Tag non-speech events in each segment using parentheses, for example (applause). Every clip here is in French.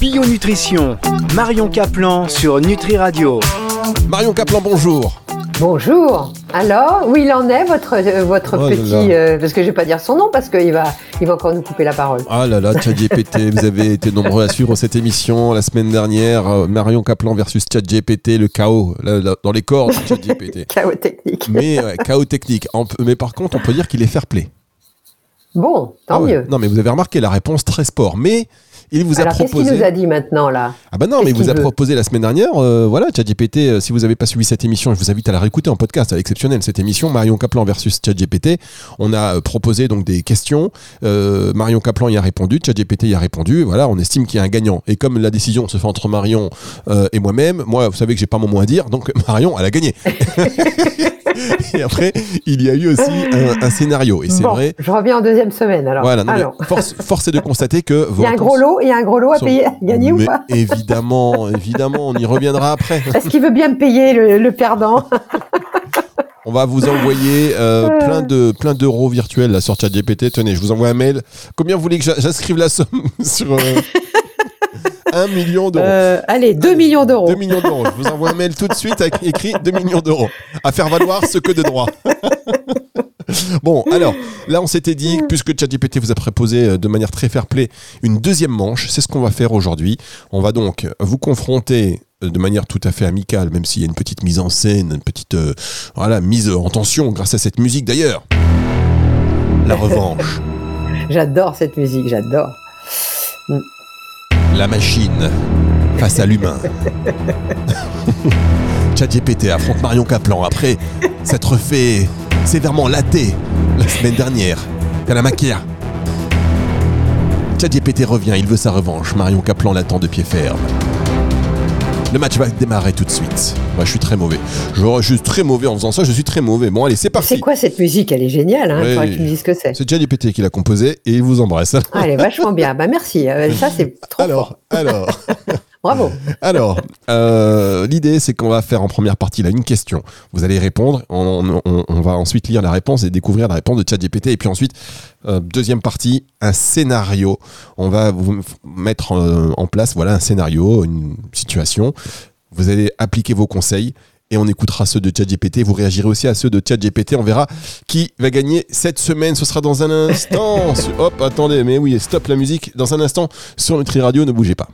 Bio Nutrition, Marion Caplan sur Nutri Radio. Marion Caplan, bonjour. Bonjour. Alors, où il en est votre, euh, votre Oh là petit... là. euh, parce que je vais pas dire son nom parce qu'il va, il va encore nous couper la parole. Ah là là, ChatGPT, vous avez été nombreux à suivre cette émission la semaine dernière. euh, Marion Caplan versus ChatGPT, le chaos là, là, dans les corps de ChatGPT. (laughs) Chaos technique. Mais ouais, chaos technique. En- Mais par contre, on peut dire qu'il est fair play. Bon, tant Ah ouais. mieux. Non, mais vous avez remarqué la réponse très sport. Mais il vous a Alors, qu'est-ce qu'il proposé. nous a dit maintenant, là? Ah bah non, mais il vous a veut proposé la semaine dernière, euh, voilà, ChatGPT, euh, si vous n'avez pas suivi cette émission, je vous invite à la réécouter en podcast, elle est exceptionnelle cette émission, Marion Caplan versus ChatGPT. On a euh, proposé donc des questions, euh, Marion Caplan y a répondu, ChatGPT y a répondu, voilà, on estime qu'il y a un gagnant. Et comme la décision se fait entre Marion euh, et moi-même, moi, vous savez que j'ai pas mon mot à dire, donc (laughs) Marion, elle a gagné. (laughs) et après, il y a eu aussi un, un scénario, et c'est Bon, vrai. je reviens en deuxième semaine, alors. Voilà, non, mais Alors, force, force est de constater que (laughs) il y a un gros lot, il y a un gros lot à sont- payer, à gagner ou pas (laughs) Évidemment, évidemment, on y reviendra après. (laughs) Est-ce qu'il veut bien me payer, le, le perdant On va vous envoyer euh, plein de plein d'euros virtuels là, sur ChatGPT. Tenez, je vous envoie un mail. Combien vous voulez que j'inscrive la somme sur euh, un million d'euros Euh, Allez, 2 millions d'euros. 2 millions d'euros. Je vous envoie un mail tout de suite avec écrit 2 millions d'euros. À faire valoir ce que de droit. (laughs) bon, alors, là, on s'était dit, puisque ChatGPT vous a proposé euh, de manière très fair-play une deuxième manche, c'est ce qu'on va faire aujourd'hui. On va donc vous confronter euh, de manière tout à fait amicale, même s'il y a une petite mise en scène, une petite euh, voilà, mise en tension grâce à cette musique d'ailleurs. La revanche, (laughs) J'adore cette musique, j'adore. La machine face à l'humain. (laughs) ChatGPT affronte Marion Caplan après s'être fait sévèrement latter la semaine dernière. Kalamakia. ChatGPT revient, il veut sa revanche. Marion Caplan l'attend de pied ferme. Le match va démarrer tout de suite. Moi, je suis très mauvais. Je, je suis très mauvais en faisant ça, je suis très mauvais. Bon, allez, c'est C'est parti. quoi cette musique? Elle est géniale, hein. faudrait que tu me dises ce que c'est. C'est ChatGPT qui l'a composé et il vous embrasse. Ah, elle est vachement bien. Bah merci. Euh, Ça, c'est trop Alors, fort. alors. (laughs) Bravo. Alors, euh, l'idée, c'est qu'on va faire en première partie là une question. Vous allez répondre. On, on- on va ensuite lire la réponse et découvrir la réponse de ChatGPT. Et puis ensuite, euh, deuxième partie, un scénario. On va vous mettre en, en place, voilà, un scénario, une situation. Vous allez appliquer vos conseils. Et on écoutera ceux de ChatGPT. Vous réagirez aussi à ceux de ChatGPT. On verra qui va gagner cette semaine. Ce sera dans un instant. (laughs) Hop, attendez, mais oui, stop la musique. Dans un instant, sur Nutri Radio, ne bougez pas.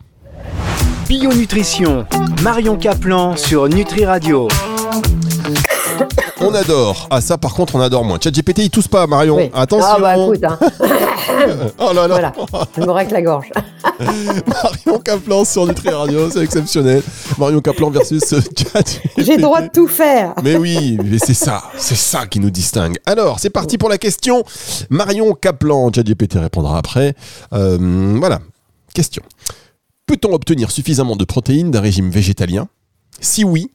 Bio Nutrition, Marion Caplan sur Nutri Radio. On adore. Ah ça par contre on adore moins. ChatGPT il tousse pas Marion. Oui. Attention. Ah bah écoute, hein. (laughs) oh là là. voilà. Je me règle la gorge. (laughs) Marion Caplan sur Nutri Radio, c'est exceptionnel. Marion Caplan versus (laughs) ChatGPT. J'ai le droit de tout faire. Mais oui, mais c'est ça, c'est ça qui nous distingue. Alors, c'est parti pour la question. Marion Kaplan, ChatGPT répondra après. Euh, voilà, question. Peut-on obtenir suffisamment de protéines d'un régime végétalien? Si oui,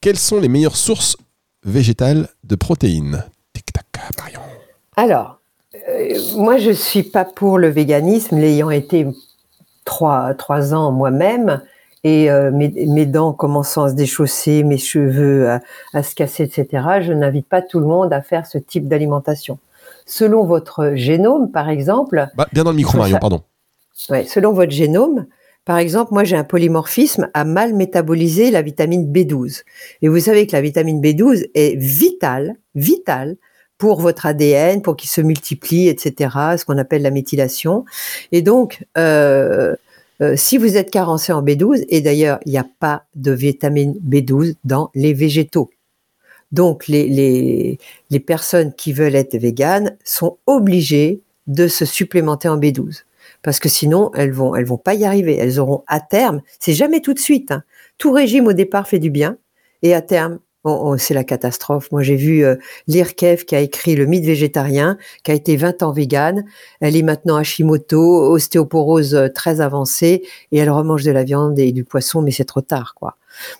quelles sont les meilleures sources végétales de protéines? Tic-tac, Marion. Alors, euh, moi, je suis pas pour le véganisme, l'ayant été trois, trois ans moi-même, et euh, mes, mes dents commençant à se déchausser, mes cheveux à, à se casser, etc. Je n'invite pas tout le monde à faire ce type d'alimentation. Selon votre génome, par exemple, Bah, bien dans le micro, Marion, pardon. Ouais, selon votre génome, par exemple, moi j'ai un polymorphisme à mal métaboliser la vitamine B12. Et vous savez que la vitamine B12 est vitale, vitale pour votre ADN, pour qu'il se multiplie, etc., ce qu'on appelle la méthylation. Et donc, euh, euh, si vous êtes carencé en B12, et d'ailleurs, il n'y a pas de vitamine B12 dans les végétaux. Donc, les, les, les personnes qui veulent être véganes sont obligées de se supplémenter en B12 parce que sinon elles vont elles vont pas y arriver. Elles auront à terme, c'est jamais tout de suite. hein. Tout régime au départ fait du bien et à terme on- on- c'est la catastrophe. Moi j'ai vu euh, Lirkev qui a écrit le mythe végétarien, qui a été 20 ans végane. Elle est maintenant Hashimoto, ostéoporose euh, très avancée et elle remange de la viande et du poisson, mais c'est trop tard quoi.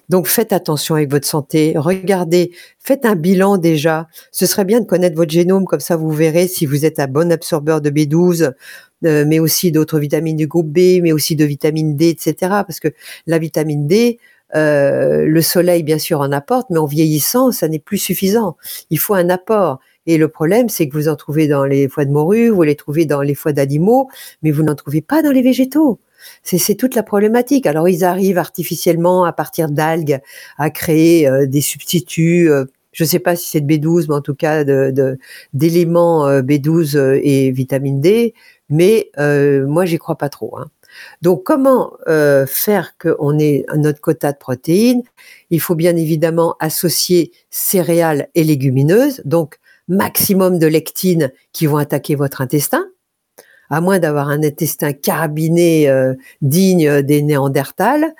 Donc faites attention avec votre santé, regardez, faites un bilan déjà. Ce serait bien de connaître votre génome, comme ça vous verrez si vous êtes un bon absorbeur de B12, mais aussi d'autres vitamines du groupe B, mais aussi de vitamine D, etc. Parce que la vitamine D, euh, le soleil bien sûr en apporte, mais en vieillissant, ça n'est plus suffisant. Il faut un apport. Et le problème, c'est que vous en trouvez dans les foies de morue, vous les trouvez dans les foies d'animaux, mais vous n'en trouvez pas dans les végétaux. C'est toute la problématique. Alors ils arrivent artificiellement à partir d'algues à créer euh, des substituts. Euh, je ne sais pas si c'est de B12, mais en tout cas d'éléments de, B12 et vitamine D. Mais moi, j'y crois pas trop. Hein. Donc, comment faire qu'on ait notre quota de protéines? Il faut bien évidemment associer céréales et légumineuses. Donc, maximum de lectines qui vont attaquer votre intestin, à moins d'avoir un intestin carabiné euh, digne des Néandertals.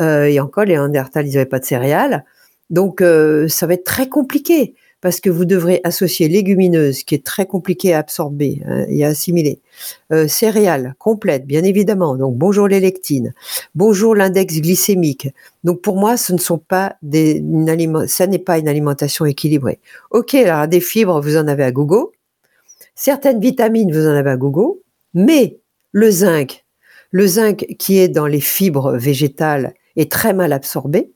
Euh, et encore, les Néandertals, ils n'avaient pas de céréales. Donc, euh, ça va être très compliqué parce que vous devrez associer légumineuses, qui est très compliqué à absorber hein, et à assimiler, euh, céréales complètes, bien évidemment. Donc bonjour les lectines, bonjour l'index glycémique. Donc pour moi, ce ne sont pas des n'est pas une alimentation équilibrée. Ok, alors des fibres, vous en avez à gogo, certaines vitamines, vous en avez à gogo, mais le zinc, le zinc qui est dans les fibres végétales est très mal absorbé.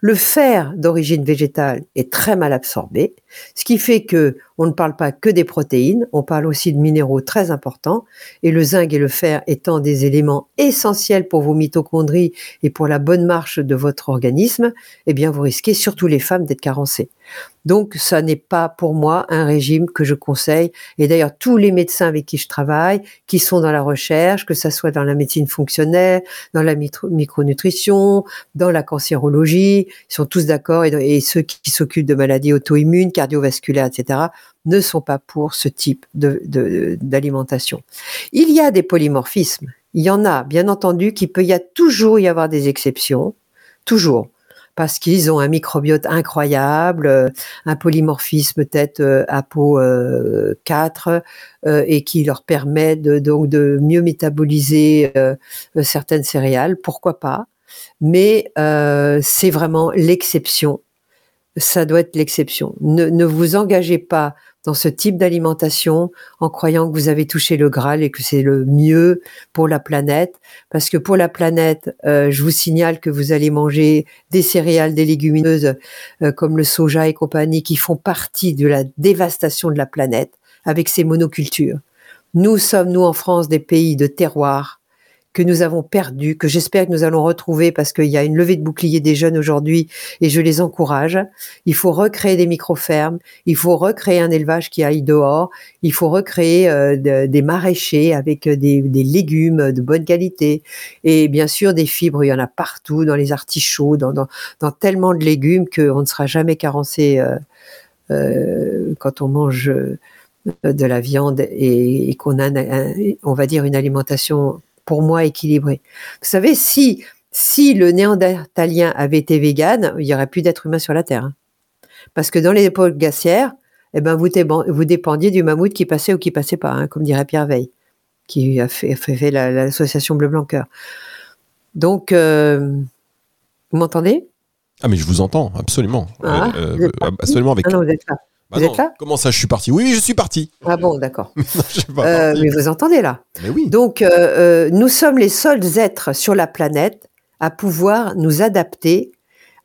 Le fer d'origine végétale est très mal absorbé, ce qui fait que on ne parle pas que des protéines, on parle aussi de minéraux très importants, et le zinc et le fer étant des éléments essentiels pour vos mitochondries et pour la bonne marche de votre organisme, eh bien vous risquez, surtout les femmes, d'être carencées. Donc, ça n'est pas pour moi un régime que je conseille. Et d'ailleurs, tous les médecins avec qui je travaille, qui sont dans la recherche, que ça soit dans la médecine fonctionnelle, dans la micronutrition, dans la cancérologie, ils sont tous d'accord. Et, ceux qui, s'occupent de maladies auto-immunes, cardiovasculaires, etc., ne sont pas pour ce type d'alimentation. Il y a des polymorphismes. Il y en a, bien entendu, qui peut y a toujours y avoir des exceptions. Toujours parce qu'ils ont un microbiote incroyable, euh, un polymorphisme peut-être euh, APO4 euh, et qui leur permet de, donc de mieux métaboliser certaines céréales, pourquoi pas? Mais c'est vraiment l'exception. Ça doit être l'exception. ne vous engagez pas dans ce type d'alimentation en croyant que vous avez touché le Graal et que c'est le mieux pour la planète. Parce que pour la planète, euh, je vous signale que vous allez manger des céréales, des légumineuses euh, comme le soja et compagnie qui font partie de la dévastation de la planète avec ces monocultures. Nous sommes, nous en France, des pays de terroir que nous avons perdu, que j'espère que nous allons retrouver parce qu'il y a une levée de bouclier des jeunes aujourd'hui et je les encourage. Il faut recréer des micro-fermes, il faut recréer un élevage qui aille dehors, il faut recréer euh, des maraîchers avec des, légumes de bonne qualité et bien sûr des fibres, il y en a partout, dans les artichauts, dans, tellement de légumes qu'on ne sera jamais carencé euh, euh, quand on mange de la viande et, qu'on a, on va dire, une alimentation pour moi équilibré. Vous savez, si, si le néandertalien avait été vegan, il n'y aurait plus d'êtres humains sur la Terre. Hein. Parce que dans les époques glaciaires, eh ben, vous, vous dépendiez du mammouth qui passait ou qui passait pas, hein, comme dirait Pierre Veil, qui a fait, fait, l'association Bleu-Blanc-Cœur. Donc, euh, vous m'entendez? Ah, mais je vous entends, absolument. Ah, euh, euh, absolument avec. Ah non, vous êtes là. Bah vous êtes là Comment ça, je suis parti? Oui, oui, je suis parti. Ah bon, d'accord. (laughs) euh, mais vous entendez là? Mais oui. Donc, euh, euh, nous sommes les seuls êtres sur la planète à pouvoir nous adapter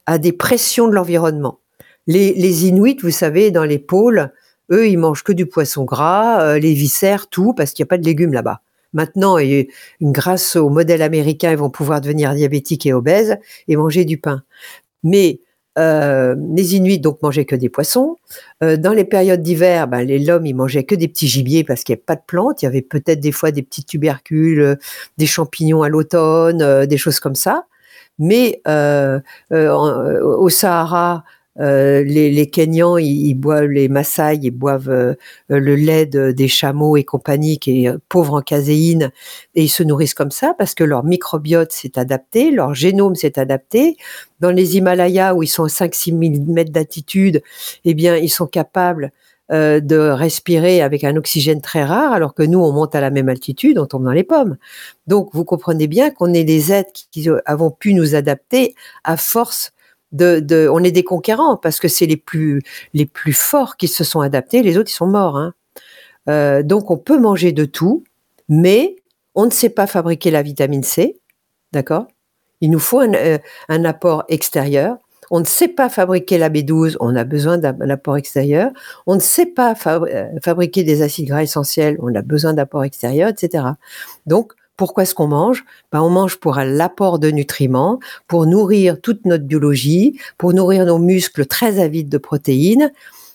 à des pressions de l'environnement. Les, les, Inuits, vous savez, dans les pôles, eux, ils mangent que du poisson gras, euh, les viscères, tout, parce qu'il n'y a pas de légumes là-bas. Maintenant, et grâce au modèle américain, ils vont pouvoir devenir diabétiques et obèses et manger du pain. Mais euh, les Inuits donc mangeaient que des poissons. Euh, dans les périodes d'hiver, ben, les l'homme il mangeait que des petits gibiers parce qu'il n'y avait pas de plantes. Il y avait peut-être des fois des petits tubercules, euh, des champignons à l'automne, des choses comme ça. Mais au Sahara, euh, les, les Kenyans, ils, boivent les Maasai, ils boivent euh, le lait des chameaux et compagnie qui est euh, pauvre en caséine et ils se nourrissent comme ça parce que leur microbiote s'est adapté, leur génome s'est adapté. Dans les Himalayas où ils sont à 5-6 000 mètres d'altitude, eh bien, ils sont capables de respirer avec un oxygène très rare, alors que nous, on monte à la même altitude, on tombe dans les pommes. Donc, vous comprenez bien qu'on est des êtres qui avons pu nous adapter à force on est des conquérants parce que c'est les plus les plus forts qui se sont adaptés, les autres ils sont morts. Hein. Euh, donc on peut manger de tout, mais on ne sait pas fabriquer la vitamine C, d'accord? Il nous faut un, euh, apport extérieur. On ne sait pas fabriquer la B12, on a besoin d'un apport extérieur. On ne sait pas euh, fabriquer des acides gras essentiels, on a besoin d'apport extérieur, etc. Donc pourquoi est-ce qu'on mange? Ben, On mange pour l'apport de nutriments, pour nourrir toute notre biologie, pour nourrir nos muscles très avides de protéines.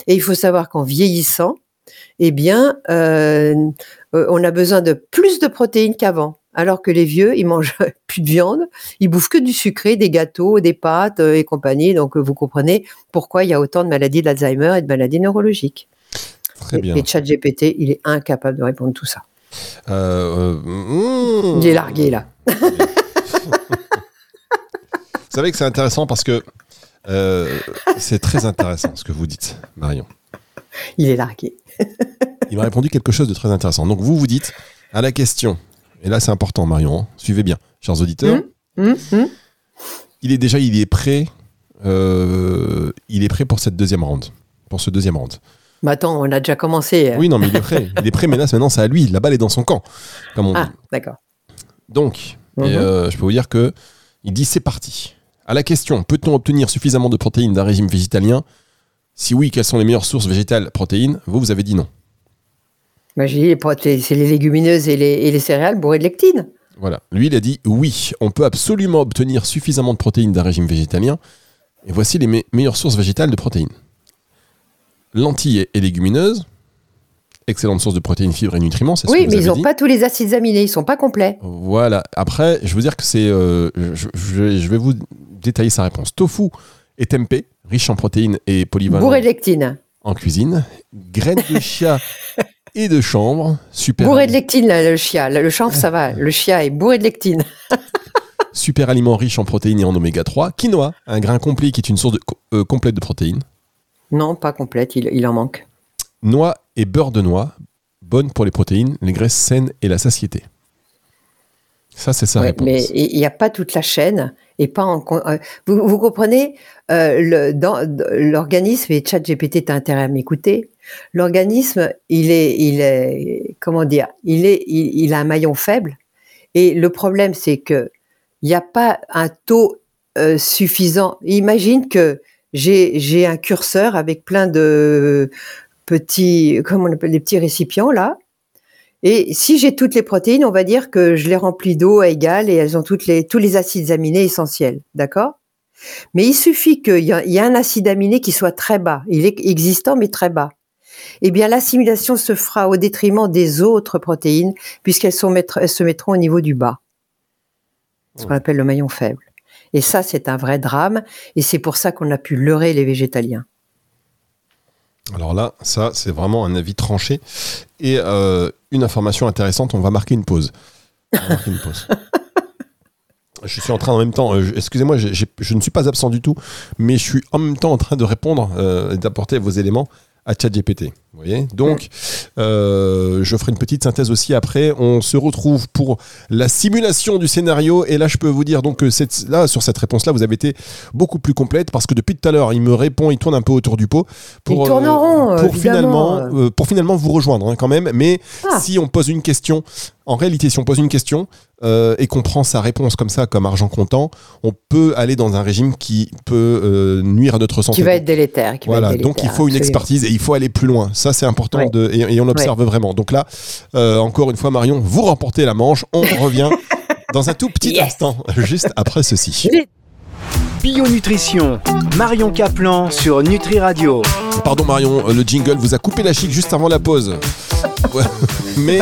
Et il faut savoir qu'en vieillissant, eh bien, euh, euh, on a besoin de plus de protéines qu'avant. Alors que les vieux, ils mangent (laughs) plus de viande, ils bouffent que du sucré, des gâteaux, des pâtes euh, et compagnie. Donc, vous comprenez pourquoi il y a autant de maladies d'Alzheimer et de maladies neurologiques. Très bien. Et, et ChatGPT, il est incapable de répondre tout ça. Euh, euh, mmh. Il est largué là. Vous savez que c'est intéressant parce que euh, c'est très intéressant ce que vous dites, Marion. Il est largué. Il m'a répondu quelque chose de très intéressant. Donc vous vous dites à la question, et là c'est important, Marion, hein, suivez bien, chers auditeurs. Hum, hum. Il est déjà, il est prêt, il est prêt pour cette deuxième round, pour ce deuxième round. Mais attends, on a déjà commencé. Oui, non, mais il est prêt. Il est prêt, mais là, c'est- maintenant, c'est à lui. La balle est dans son camp, comme on dit. Ah, d'accord. Donc, Mhm. et, euh, je peux vous dire que il dit c'est parti. À la question, peut-on obtenir suffisamment de protéines d'un régime végétalien? Si oui, quelles sont les meilleures sources végétales protéines? Vous, vous avez dit non. Moi, j'ai dit, c'est les légumineuses et les, et les céréales bourrées de lectine. Voilà. Lui, il a dit oui, on peut absolument obtenir suffisamment de protéines d'un régime végétalien. Et voici les me- meilleures sources végétales de protéines. Lentilles et- légumineuses, excellente source de protéines, fibres et nutriments. c'est ce Oui, vous mais ils n'ont pas tous les acides aminés, ils sont pas complets. Voilà. Après, je veux dire que c'est. euh, je, je- je vais vous détailler sa réponse. Tofu et tempeh, riche en protéines et polyvalent Bourrées de lectine. en cuisine. Graines de chia (laughs) et de chanvre, super, Bourré de lectine, là, le chia. Le chanvre, ça va. Le chia est bourré de lectine. super aliment riche en protéines et en oméga 3. Quinoa, un grain complet qui est une source de- euh, complète de protéines. Non, pas complète, il, il en manque. Noix et beurre de noix, bonne pour les protéines, les graisses saines et la satiété. Ça, c'est sa Ouais, réponse. mais il n'y a pas toute la chaîne et pas en. euh, vous, vous comprenez euh, le- dans- dans l'organisme et ChatGPT, t'as intérêt à m'écouter. L'organisme, il est, il est, comment dire, il est, il, il a un maillon faible. Et le problème, c'est que il n'y a pas un taux euh, suffisant. Imagine que j'ai j'ai un curseur avec plein de petits, comment on appelle, des petits récipients là. Et si j'ai toutes les protéines, on va dire que je les remplis d'eau à égal et elles ont toutes les, tous les acides aminés essentiels. D'accord? Mais il suffit qu'il y, a- il y a un acide aminé qui soit très bas. Il est existant, mais très bas. Eh bien, l'assimilation se fera au détriment des autres protéines, puisqu'elles sont mettre- elles se mettront au niveau du bas. Ce qu'on appelle le maillon faible. Et ça, c'est un vrai drame. Et c'est pour ça qu'on a pu leurrer les végétaliens. Alors là, ça, c'est vraiment un avis tranché. Et euh, une information intéressante, on va marquer une pause. On va marquer une pause. (laughs) Je suis en train en même temps, euh, excusez-moi, je ne suis pas absent du tout, mais je suis en même temps en train de répondre euh, et d'apporter vos éléments à ChatGPT. Vous voyez Donc, euh, je ferai une petite synthèse aussi après. On se retrouve pour la simulation du scénario. Et là, je peux vous dire donc que cette, là, sur cette réponse-là, vous avez été beaucoup plus complète parce que depuis tout à l'heure, il me répond, il tourne un peu autour du pot. Il tourne en rond, pour évidemment. finalement, euh, pour finalement vous rejoindre hein, quand même. Mais Ah. si on pose une question, en réalité, si on pose une question euh, et qu'on prend sa réponse comme ça, comme argent comptant, on peut aller dans un régime qui peut euh, nuire à notre santé. Qui va être délétère. qui va Voilà, donc il faut une expertise et il faut aller plus loin. Ça, c'est important Ouais. de, et, et on observe vraiment. Donc là, euh, encore une fois, Marion, vous remportez la manche. On (laughs) revient dans un tout petit Yes. instant, juste après ceci. Bio-nutrition, Marion Caplan sur Nutri Radio. Pardon, Marion, euh, le jingle vous a coupé la chic juste avant la pause. Ouais. Mais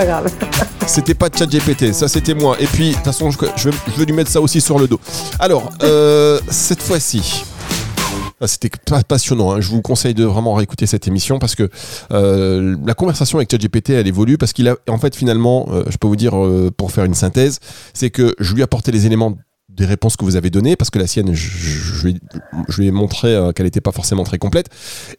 c'était pas ChatGPT, ça c'était moi. Et puis, de toute façon, je, je vais lui mettre ça aussi sur le dos. Alors, euh, cette fois-ci. Ah, C'était pas passionnant. hein. Je vous conseille de vraiment réécouter cette émission parce que euh, la conversation avec ChatGPT elle évolue parce qu'il a en fait finalement, euh, je peux vous dire euh, pour faire une synthèse, c'est que je lui ai apporté les éléments des réponses que vous avez données parce que la sienne, je, je- je lui, ai- montré euh, qu'elle n'était pas forcément très complète.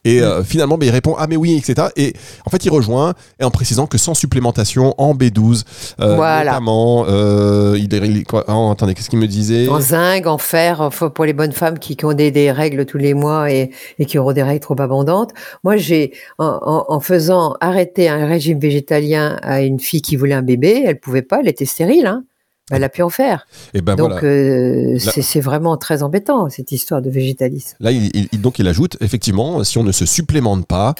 Et euh, finalement, ben, il répond ah mais oui, etc. Et en fait, il rejoint et en précisant que sans supplémentation en B12, euh, Voilà. notamment, euh, il, il- quoi, oh, attendez, qu'est-ce qu'il me disait? En zinc, en fer, pour les bonnes femmes qui, qui ont des, des règles tous les mois et, et qui auront des règles trop abondantes. Moi, j'ai, en, en- en faisant arrêter un régime végétalien à une fille qui voulait un bébé, elle pouvait pas, elle était stérile. Hein. Elle a pu en faire. Et ben Donc voilà. euh, c'est vraiment très embêtant cette histoire de végétalisme. Là, il, il- donc il ajoute, effectivement, si on ne se supplémente pas,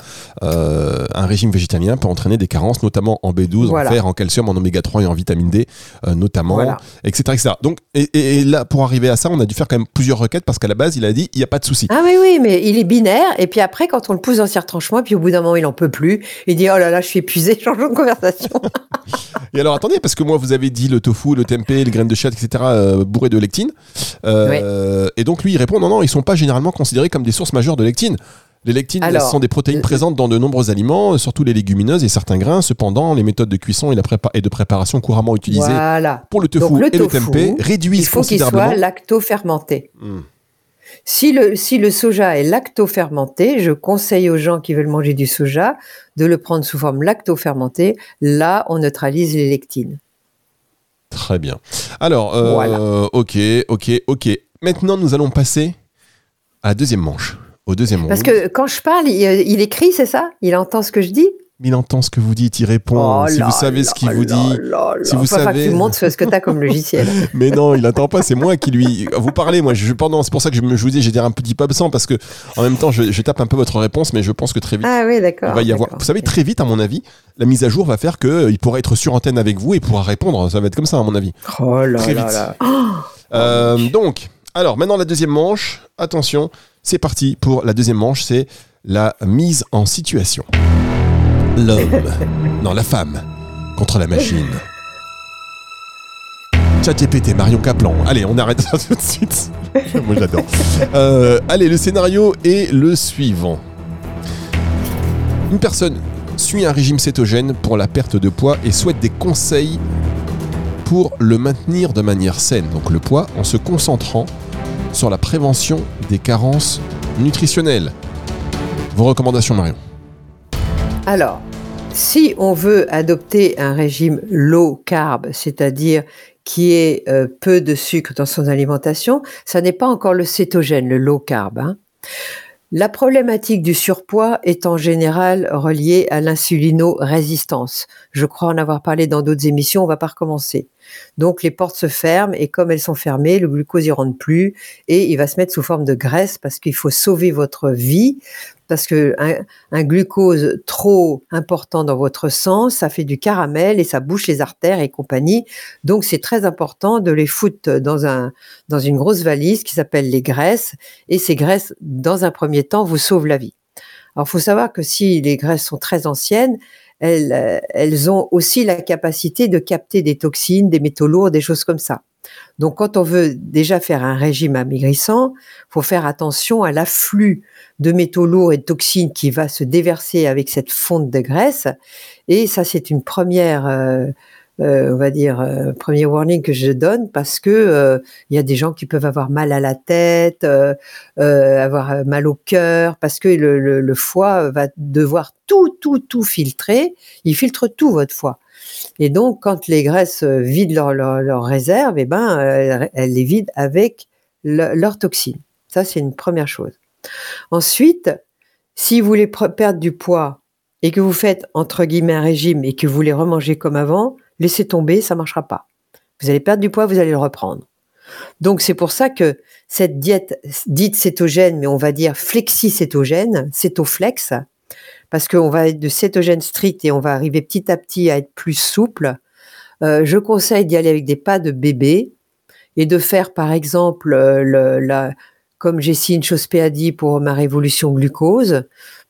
euh, un régime végétalien peut entraîner des carences, notamment en B12, Voilà. en fer, en calcium, en oméga 3 et en vitamine D, euh, notamment, Voilà. etc., etc. Donc, et, là, pour arriver à ça, on a dû faire quand même plusieurs requêtes parce qu'à la base, il a dit, il n'y a pas de souci. Ah oui, oui, mais il est binaire. Et puis après, quand on le pousse dans ses retranchements, puis au bout d'un moment, il en peut plus. Il dit Oh là là, je suis épuisé, (laughs) changeons de conversation. Et alors, attendez, parce que moi, vous avez dit le tofu, le tempeh, les graines de chat, etc., euh, bourrés de lectine. Euh, Et donc, lui, il répond, non, non, ils sont pas généralement considérés comme des sources majeures de lectine. Les lectines Alors, sont des protéines euh, présentes dans de nombreux aliments, euh, surtout les légumineuses et certains grains. Cependant, les méthodes de cuisson et, la prépa- et de préparation couramment utilisées voilà. pour le tofu Donc, le et le tofu, tempeh Il réduisent faut qu'il soit lacto-fermenté. Hmm. Si le, si le soja est lacto-fermenté, je conseille aux gens qui veulent manger du soja de le prendre sous forme lacto-fermentée. Là, on neutralise les lectines. Très bien. Alors, euh, Voilà. ok, ok, ok. Maintenant, nous allons passer à la deuxième manche. Au deuxième Parce que quand je parle, il, il écrit, c'est ça? Il entend ce que je dis? Il entend ce que vous dites, il répond. Oh si vous savez ce qu'il vous dit. là si là. vous pas savez- que tu montres ce que tu as comme logiciel. (laughs) Mais non, il attend pas, c'est moi qui lui. Vous parlez, moi, je pendant. C'est pour ça que je, me, je vous dis, j'ai un petit peu absent parce que en même temps, je, je tape un peu votre réponse, mais je pense que très vite. Ah oui, d'accord. va y avoir. Vous savez, très vite, à mon avis, la mise à jour va faire que euh, il pourra être sur antenne avec vous et pourra répondre. Ça va être comme ça, à mon avis. Oh là Très vite. là. (gasps) Euh, donc, alors maintenant la deuxième manche. Attention, c'est parti pour la deuxième manche. C'est la mise en situation. L'homme, non la femme, contre la machine. ChatGPT, Marion Caplan. Allez, on arrête ça tout de suite. (laughs) Moi j'adore. Euh, allez, le scénario est le suivant. Une personne suit un régime cétogène pour la perte de poids et souhaite des conseils pour le maintenir de manière saine, donc le poids, en se concentrant sur la prévention des carences nutritionnelles. Vos recommandations, Marion? Alors, si on veut adopter un régime low carb, c'est-à-dire qui ait euh, peu de sucre dans son alimentation, ça n'est pas encore le cétogène, le low carb. hein. La problématique du surpoids est en général reliée à l'insulino-résistance. Je crois en avoir parlé dans d'autres émissions, on va pas recommencer. Donc les portes se ferment et comme elles sont fermées, le glucose y rentre plus et il va se mettre sous forme de graisse parce qu'il faut sauver votre vie parce que un, glucose trop important dans votre sang, ça fait du caramel et ça bouche les artères et compagnie. Donc c'est très important de les foutre dans un dans une grosse valise qui s'appelle les graisses et ces graisses dans un premier temps vous sauvent la vie. Alors faut savoir que si les graisses sont très anciennes, elles, euh, elles ont aussi la capacité de capter des toxines, des métaux lourds, des choses comme ça. Donc quand on veut déjà faire un régime amaigrissant, faut faire attention à l'afflux de métaux lourds et de toxines qui va se déverser avec cette fonte de graisse. Et ça, c'est une première, euh, euh, on va dire, euh, premier warning que je donne parce que euh, il y a des gens qui peuvent avoir mal à la tête, euh, euh, avoir mal au cœur, parce que le, le- le foie va devoir tout, tout, tout filtrer. Il filtre tout votre foie. Et donc, quand les graisses vident leurs leur, leur réserves, eh ben, elles, les vident avec le- leurs toxines. Ça, c'est une première chose. Ensuite, si vous voulez perdre du poids et que vous faites entre guillemets un régime et que vous voulez remanger comme avant, laissez tomber, ça marchera pas. Vous allez perdre du poids, vous allez le reprendre. Donc c'est pour ça que cette diète dite cétogène, mais on va dire flexi-cétogène, cétoflex, parce qu'on va être de cétogène strict et on va arriver petit à petit à être plus souple. euh, je conseille d'y aller avec des pas de bébé et de faire par exemple euh, le, la, comme Jessine Chospé a dit pour ma révolution glucose,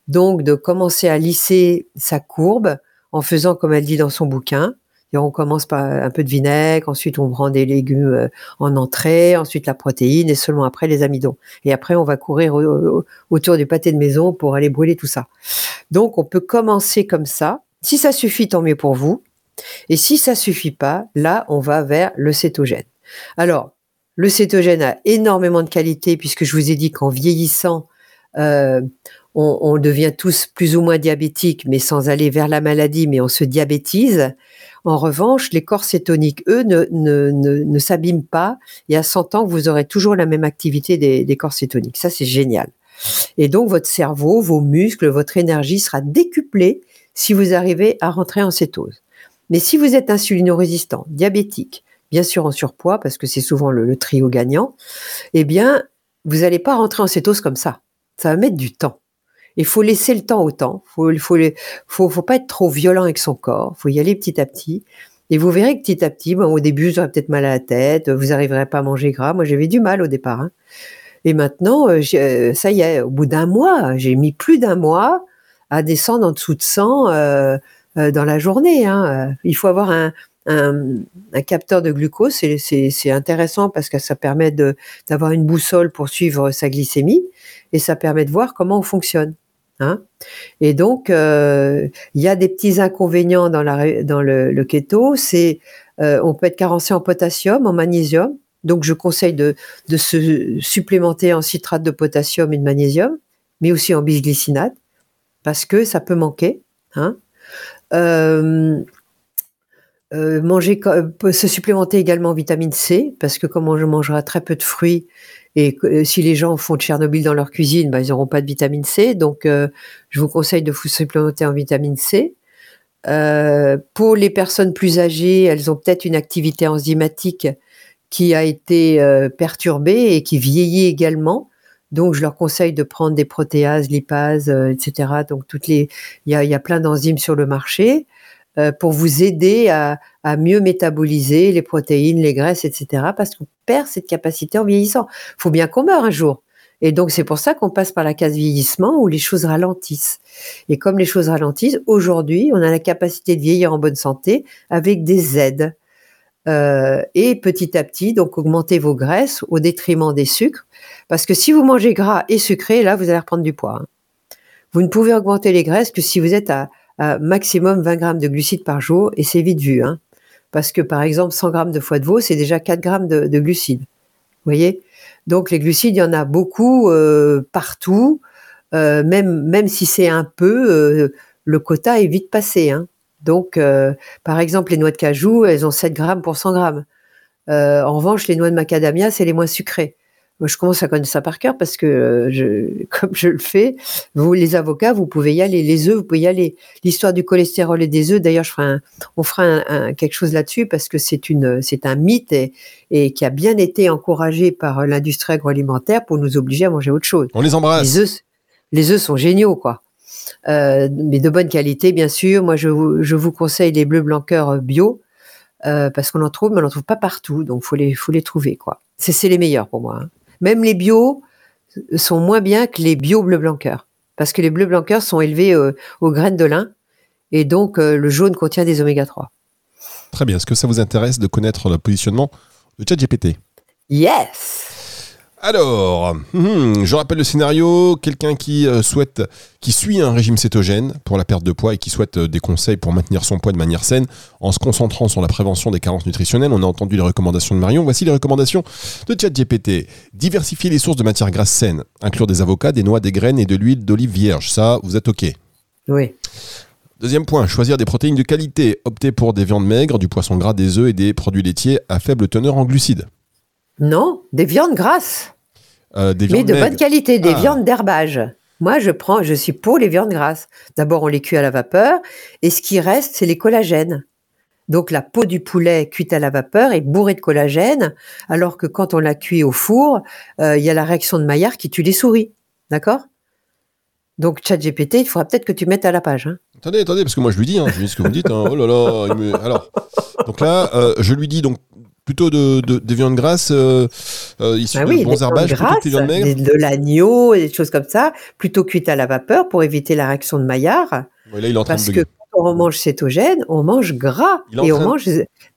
donc de commencer à lisser sa courbe en faisant comme elle dit dans son bouquin. On commence par un peu de vinaigre, ensuite on prend des légumes euh, en entrée, ensuite la protéine et seulement après les amidons. Et après on va courir au- au- autour du pâté de maison pour aller brûler tout ça. Donc on peut commencer comme ça. Si ça suffit, tant mieux pour vous. Et si ça suffit pas, là on va vers le cétogène. Alors le cétogène a énormément de qualités puisque je vous ai dit qu'en vieillissant, euh, on devient tous plus ou moins diabétiques, mais sans aller vers la maladie, mais on se diabétise. En revanche, les corps cétoniques, eux, ne, ne, ne, s'abîment pas. Et à 100 ans, vous aurez toujours la même activité des, des corps cétoniques. Ça, c'est génial. Et donc, votre cerveau, vos muscles, votre énergie sera décuplée si vous arrivez à rentrer en cétose. Mais si vous êtes insulino-résistant, diabétique, bien sûr en surpoids, parce que c'est souvent le, le, trio gagnant, eh bien, vous n'allez pas rentrer en cétose comme ça. Ça va mettre du temps. Il faut laisser le temps au temps. Il faut, faut, pas être trop violent avec son corps. Il faut y aller petit à petit. Et vous verrez que petit à petit, bon, au début, vous aurez peut-être mal à la tête, vous n'arriverez pas à manger gras. Moi, j'avais du mal au départ. Hein. Et maintenant, euh, euh, ça y est, au bout d'un mois, j'ai mis plus d'un mois à descendre en dessous de 100 euh, dans la journée. Hein. Il faut avoir un capteur de glucose. C'est intéressant parce que ça permet d'avoir une boussole pour suivre sa glycémie et ça permet de voir comment on fonctionne. Hein et donc, euh, il y a des petits inconvénients dans, le, keto. C'est, euh, on peut être carencé en potassium, en magnésium. Donc, je conseille de, se supplémenter en citrate de potassium et de magnésium, mais aussi en bisglycinate, parce que ça peut manquer. Hein euh, manger, se supplémenter également en vitamine C, parce que comme on mangera très peu de fruits, et euh, si les gens font de Tchernobyl dans leur cuisine, bah, ils n'auront pas de vitamine C. Donc, euh, je vous conseille de vous supplémenter en vitamine C. Euh, pour les personnes plus âgées, elles ont peut-être une activité enzymatique qui a été perturbée et qui vieillit également. Donc, je leur conseille de prendre des protéases, lipases, etc. Donc, toutes les, il y a, plein d'enzymes sur le marché pour vous aider à, mieux métaboliser les protéines, les graisses, etc. Parce qu'on perd cette capacité en vieillissant. Faut bien qu'on meure un jour. Et donc, c'est pour ça qu'on passe par la case vieillissement où les choses ralentissent. Et comme les choses ralentissent, aujourd'hui, on a la capacité de vieillir en bonne santé avec des aides. Euh, et petit à petit, donc, augmenter vos graisses au détriment des sucres. Parce que si vous mangez gras et sucré, là, vous allez reprendre du poids. Hein. Vous ne pouvez augmenter les graisses que si vous êtes à, maximum 20 grammes de glucides par jour, et c'est vite vu. Hein parce que par exemple 100 grammes de foie de veau, c'est déjà 4 grammes de, de, glucides. Vous voyez? Donc les glucides, il y en a beaucoup euh, partout, euh, même, même si c'est un peu, euh, le quota est vite passé. Hein. Donc euh, par exemple, les noix de cajou, elles ont 7 grammes pour 100 grammes. En revanche, les noix de macadamia, c'est les moins sucrées. Moi, je commence à connaître ça par cœur parce que euh, je, (laughs) comme je le fais, vous, les avocats, vous pouvez y aller. Les œufs, vous pouvez y aller. L'histoire du cholestérol et des œufs, d'ailleurs, je ferai un, on fera un, un, quelque chose là-dessus parce que c'est une, c'est un mythe et, et, qui a bien été encouragé par l'industrie agroalimentaire pour nous obliger à manger autre chose. On les embrasse. Les œufs, les œufs sont géniaux, quoi. Euh, mais de bonne qualité, bien sûr. Moi, je vous, je vous conseille les bleus blanqueurs bio euh, parce qu'on en trouve, mais on en trouve pas partout, donc faut les, faut les trouver, quoi. C'est les meilleurs pour moi. Hein. Même les bio sont moins bien que les bio bleu blanc cœur. Parce que les bleus blancs cœur sont élevés euh, aux graines de lin. Et donc, euh, le jaune contient des oméga 3. Très bien. Est-ce que ça vous intéresse de connaître le positionnement de ChatGPT? Yes alors, hmm, je rappelle le scénario, quelqu'un qui euh, souhaite, qui suit un régime cétogène pour la perte de poids et qui souhaite euh, des conseils pour maintenir son poids de manière saine en se concentrant sur la prévention des carences nutritionnelles. On a entendu les recommandations de Marion. Voici les recommandations de ChatGPT. Diversifier les sources de matières grasses saines, inclure des avocats, des noix, des graines et de l'huile d'olive vierge. Ça, vous êtes OK Oui. Deuxième point, choisir des protéines de qualité. Opter pour des viandes maigres, du poisson gras, des œufs et des produits laitiers à faible teneur en glucides. Non, des viandes grasses. Euh, des Mais viandes de maigres. bonne qualité, des Ah. viandes d'herbage. Moi, je prends, je suis pour les viandes grasses. D'abord, on les cuit à la vapeur, et ce qui reste, c'est les collagènes. Donc, la peau du poulet cuite à la vapeur est bourrée de collagène, alors que quand on la cuit au four, euh, il y a la réaction de Maillard qui tue les souris. D'accord? Donc, ChatGPT, il faudra peut-être que tu mettes à la page. Hein. Attendez, attendez, parce que moi je lui dis, hein, je lui dis ce que vous me dites. hein. Oh là là, il me- alors, donc là, euh, je lui dis donc plutôt de, de, des viandes grasses euh, euh, issues Ah de bons herbages plutôt que des viandes grasses, de l'agneau, et des choses comme ça, plutôt cuites à la vapeur pour éviter la réaction de Maillard. Ouais, là, il est en train Parce de que quand on mange cétogène, on mange gras et on de- mange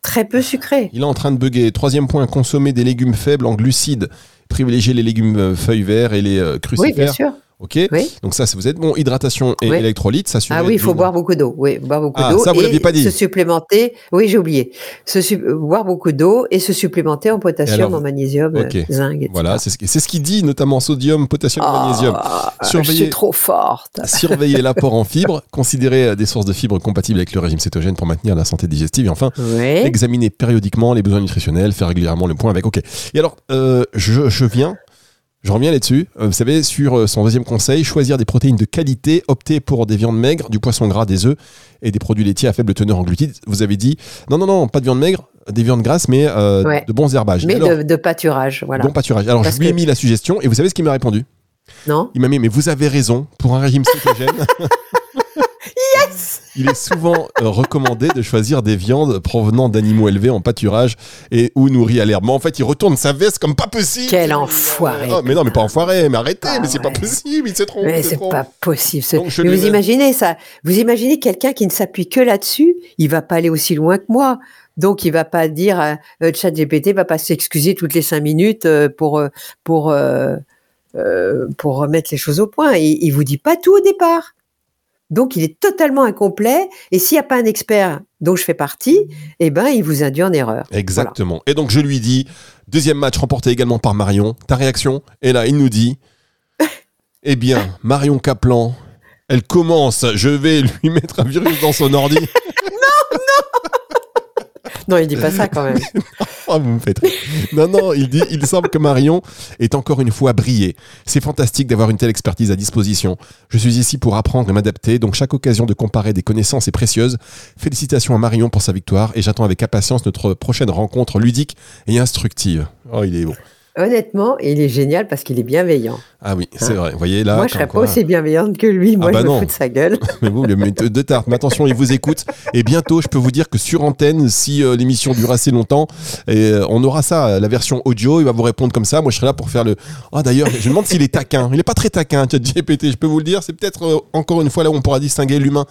très peu sucré. Il est en train de bugger. Troisième point, consommer des légumes faibles en glucides. Privilégier les légumes euh, feuilles verts et les euh, Oui, crucifères. bien sûr. Ok. Oui. Donc ça, vous êtes bon. Hydratation et Oui. électrolytes, ça suffit. Ah oui, il faut boire beaucoup d'eau. Oui, boire beaucoup Ah, d'eau. ça, vous l'aviez pas dit. Se supplémenter. Oui, j'ai oublié. Se su- boire beaucoup d'eau et se supplémenter en potassium, alors, en magnésium, euh, zinc, etc. Voilà, c'est ce, qui- c'est ce qu'il dit, notamment sodium, potassium, magnésium. Ah, Je Surveillez- suis trop forte. (laughs) Surveiller l'apport en fibres, considérer euh, des sources de fibres compatibles avec le régime cétogène pour maintenir la santé digestive et enfin Oui. examiner périodiquement les besoins nutritionnels, faire régulièrement le point avec. Ok. Et alors, euh, je, je viens Je reviens là-dessus. Euh, Vous savez, sur euh, son deuxième conseil, choisir des protéines de qualité, opter pour des viandes maigres, du poisson gras, des œufs et des produits laitiers à faible teneur en glucides. Vous avez dit non, non, non, pas de viande maigre, des viandes grasses, mais euh, Ouais. de bons herbages. Mais Alors, de, de pâturage, voilà. bon pâturage. Alors, Parce je lui ai que- mis la suggestion et vous savez ce qu'il m'a répondu? Non Il m'a mis, mais vous avez raison, pour un régime (laughs) cétogène. Il est souvent euh, recommandé de choisir des viandes provenant d'animaux élevés en pâturage et ou nourris à l'herbe. Mais en fait, il retourne sa veste comme pas possible. Quel enfoiré. Ah, mais non, mais pas enfoiré, mais arrêtez, Ah mais c'est pas ouais. possible, il s'est trompé. Mais c'est pas possible. ce- Donc, je Mais vous imaginez ça Vous imaginez quelqu'un qui ne s'appuie que là-dessus Il va pas aller aussi loin que moi. Donc, il va pas dire euh, euh, ChatGPT va pas s'excuser toutes les cinq minutes euh, pour pour euh, pour remettre les choses au point. Il, il vous dit pas tout au départ. Donc, il est totalement incomplet. Et s'il n'y a pas un expert dont je fais partie, eh ben, il vous induit en erreur. Exactement. Et donc, je lui dis, deuxième match remporté également par Marion. Ta réaction? Et là, il nous dit, (laughs) eh bien, Marion Kaplan, elle commence, je vais lui mettre un virus dans son ordi. (laughs) Non, il dit pas ça quand même. (laughs) Vous me faites. Non, non, il dit, il semble que Marion est encore une fois brillé. C'est fantastique d'avoir une telle expertise à disposition. Je suis ici pour apprendre et m'adapter, donc chaque occasion de comparer des connaissances est précieuse. Félicitations à Marion pour sa victoire et j'attends avec impatience notre prochaine rencontre ludique et instructive. Oh, il est beau. Honnêtement, il est génial parce qu'il est bienveillant. Ah oui, c'est vrai. Vous voyez là. moi, je serais pas aussi bienveillante que lui. Moi, Ah bah je me non. fous de sa gueule. (laughs) Mais vous, de tarte. Mais attention, il vous écoute. Et bientôt, je peux vous dire que sur antenne, si euh, l'émission dure assez longtemps, et, euh, on aura ça, la version audio. Il va vous répondre comme ça. Moi, je serai là pour faire le. Ah, d'ailleurs, je me demande s'il est taquin. Il est pas très taquin, GPT. Je peux vous le dire. C'est peut-être euh, encore une fois là où on pourra distinguer l'humain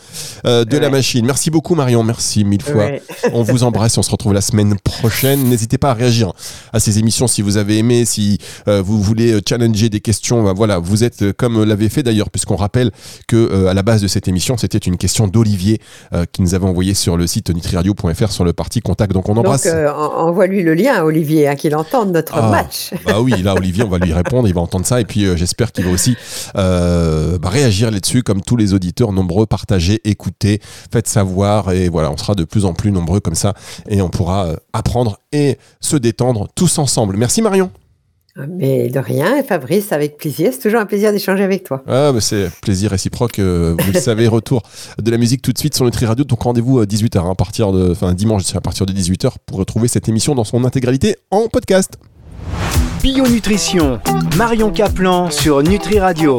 de la machine. Merci beaucoup, Marion. Merci mille fois. Ouais. On vous embrasse. On se retrouve la semaine prochaine. N'hésitez pas à réagir à ces émissions si vous avez aimé, si euh, vous voulez euh, challenger des questions. bah, voilà, vous êtes euh, comme l'avait fait d'ailleurs, puisqu'on rappelle que euh, à la base de cette émission, c'était une question d'Olivier qui nous avait envoyé sur le site nutriradio.fr sur le parti contact. Donc on embrasse. Donc, en- envoie-lui le lien, Olivier, hein, qu'il entende notre Ah. match. Bah oui, là, Olivier, on va lui répondre, il va entendre ça, et puis j'espère qu'il va aussi bah, réagir là-dessus, comme tous les auditeurs nombreux, partager, écouter, faites savoir, et voilà, on sera de plus en plus nombreux comme ça, et on pourra apprendre et se détendre tous ensemble. Merci Marion. Mais de rien, Fabrice, avec plaisir. C'est toujours un plaisir d'échanger avec toi. Ah, bah, c'est plaisir réciproque, euh, vous le (laughs) savez, retour de la musique tout de suite sur Nutri Radio, donc rendez-vous à 18h, à partir de, enfin dimanche à partir de 18h pour retrouver cette émission dans son intégralité en podcast. Bio Nutrition, Marion Caplan sur Nutri Radio.